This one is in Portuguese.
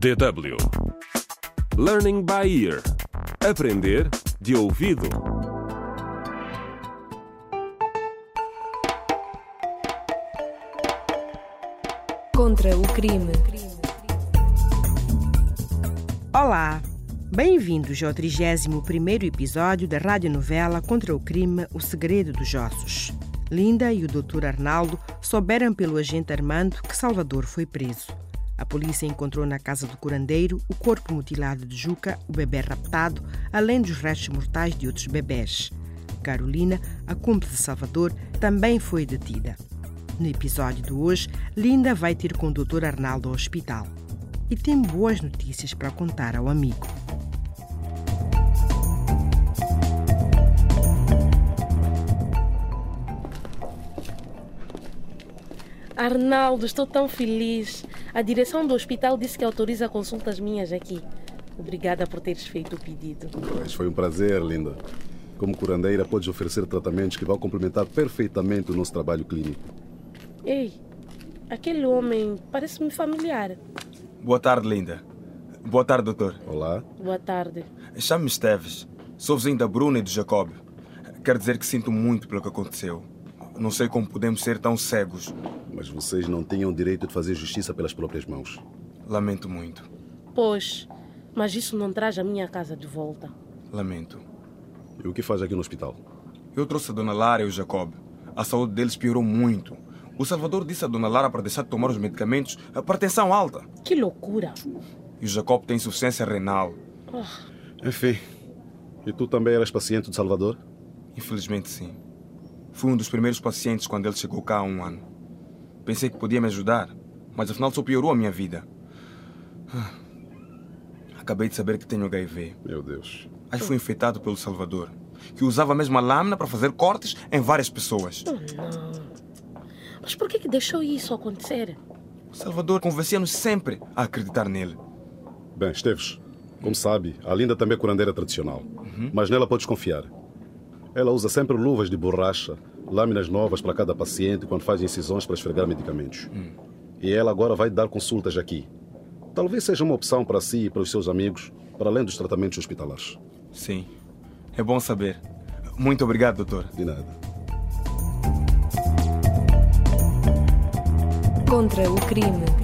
DW Learning by Ear Aprender de ouvido. Contra o crime. Olá! Bem-vindos ao 31º episódio da radionovela Contra o Crime O Segredo dos Ossos. Linda e o Dr. Arnaldo souberam pelo agente Armando que Salvador foi preso. A polícia encontrou na casa do curandeiro o corpo mutilado de Juca, o bebê raptado, além dos restos mortais de outros bebés. Carolina, a cúmplice de Salvador, também foi detida. No episódio de hoje, Linda vai ter com o Dr. Arnaldo ao hospital e tem boas notícias para contar ao amigo. Arnaldo, estou tão feliz. A direção do hospital disse que autoriza consultas minhas aqui. Obrigada por teres feito o pedido. Pois foi um prazer, linda. Como curandeira, podes oferecer tratamentos que vão complementar perfeitamente o nosso trabalho clínico. Ei, aquele homem parece-me familiar. Boa tarde, linda. Boa tarde, doutor. Olá. Boa tarde. Chame-me Esteves. Sou vizinho da Bruna e do Jacob. Quero dizer que sinto muito pelo que aconteceu. Não sei como podemos ser tão cegos. Mas vocês não tinham o direito de fazer justiça pelas próprias mãos. Lamento muito. Pois, mas isso não traz a minha casa de volta. Lamento. E o que faz aqui no hospital? Eu trouxe a Dona Lara e o Jacob. A saúde deles piorou muito. O Salvador disse a Dona Lara para deixar de tomar os medicamentos para tensão alta. Que loucura! E o Jacob tem insuficiência renal. Enfim. E tu também eras paciente de Salvador? Infelizmente, sim. Fui um dos primeiros pacientes quando ele chegou cá há um ano. Pensei que podia me ajudar, mas afinal só piorou a minha vida. Ah. Acabei de saber que tenho HIV. Meu Deus. Aí fui infectado pelo Salvador, que usava a mesma lâmina para fazer cortes em várias pessoas. Oh, não. Mas por que, que deixou isso acontecer? O Salvador convencia-nos sempre a acreditar nele. Bem, Esteves, como sabe, a Linda também é curandeira tradicional. Mas nela podes confiar. Ela usa sempre luvas de borracha, lâminas novas para cada paciente quando faz incisões para esfregar medicamentos. E ela agora vai dar consultas aqui. Talvez seja uma opção para si e para os seus amigos, para além dos tratamentos hospitalares. Sim. É bom saber. Muito obrigado, doutor. De nada. Contra o crime.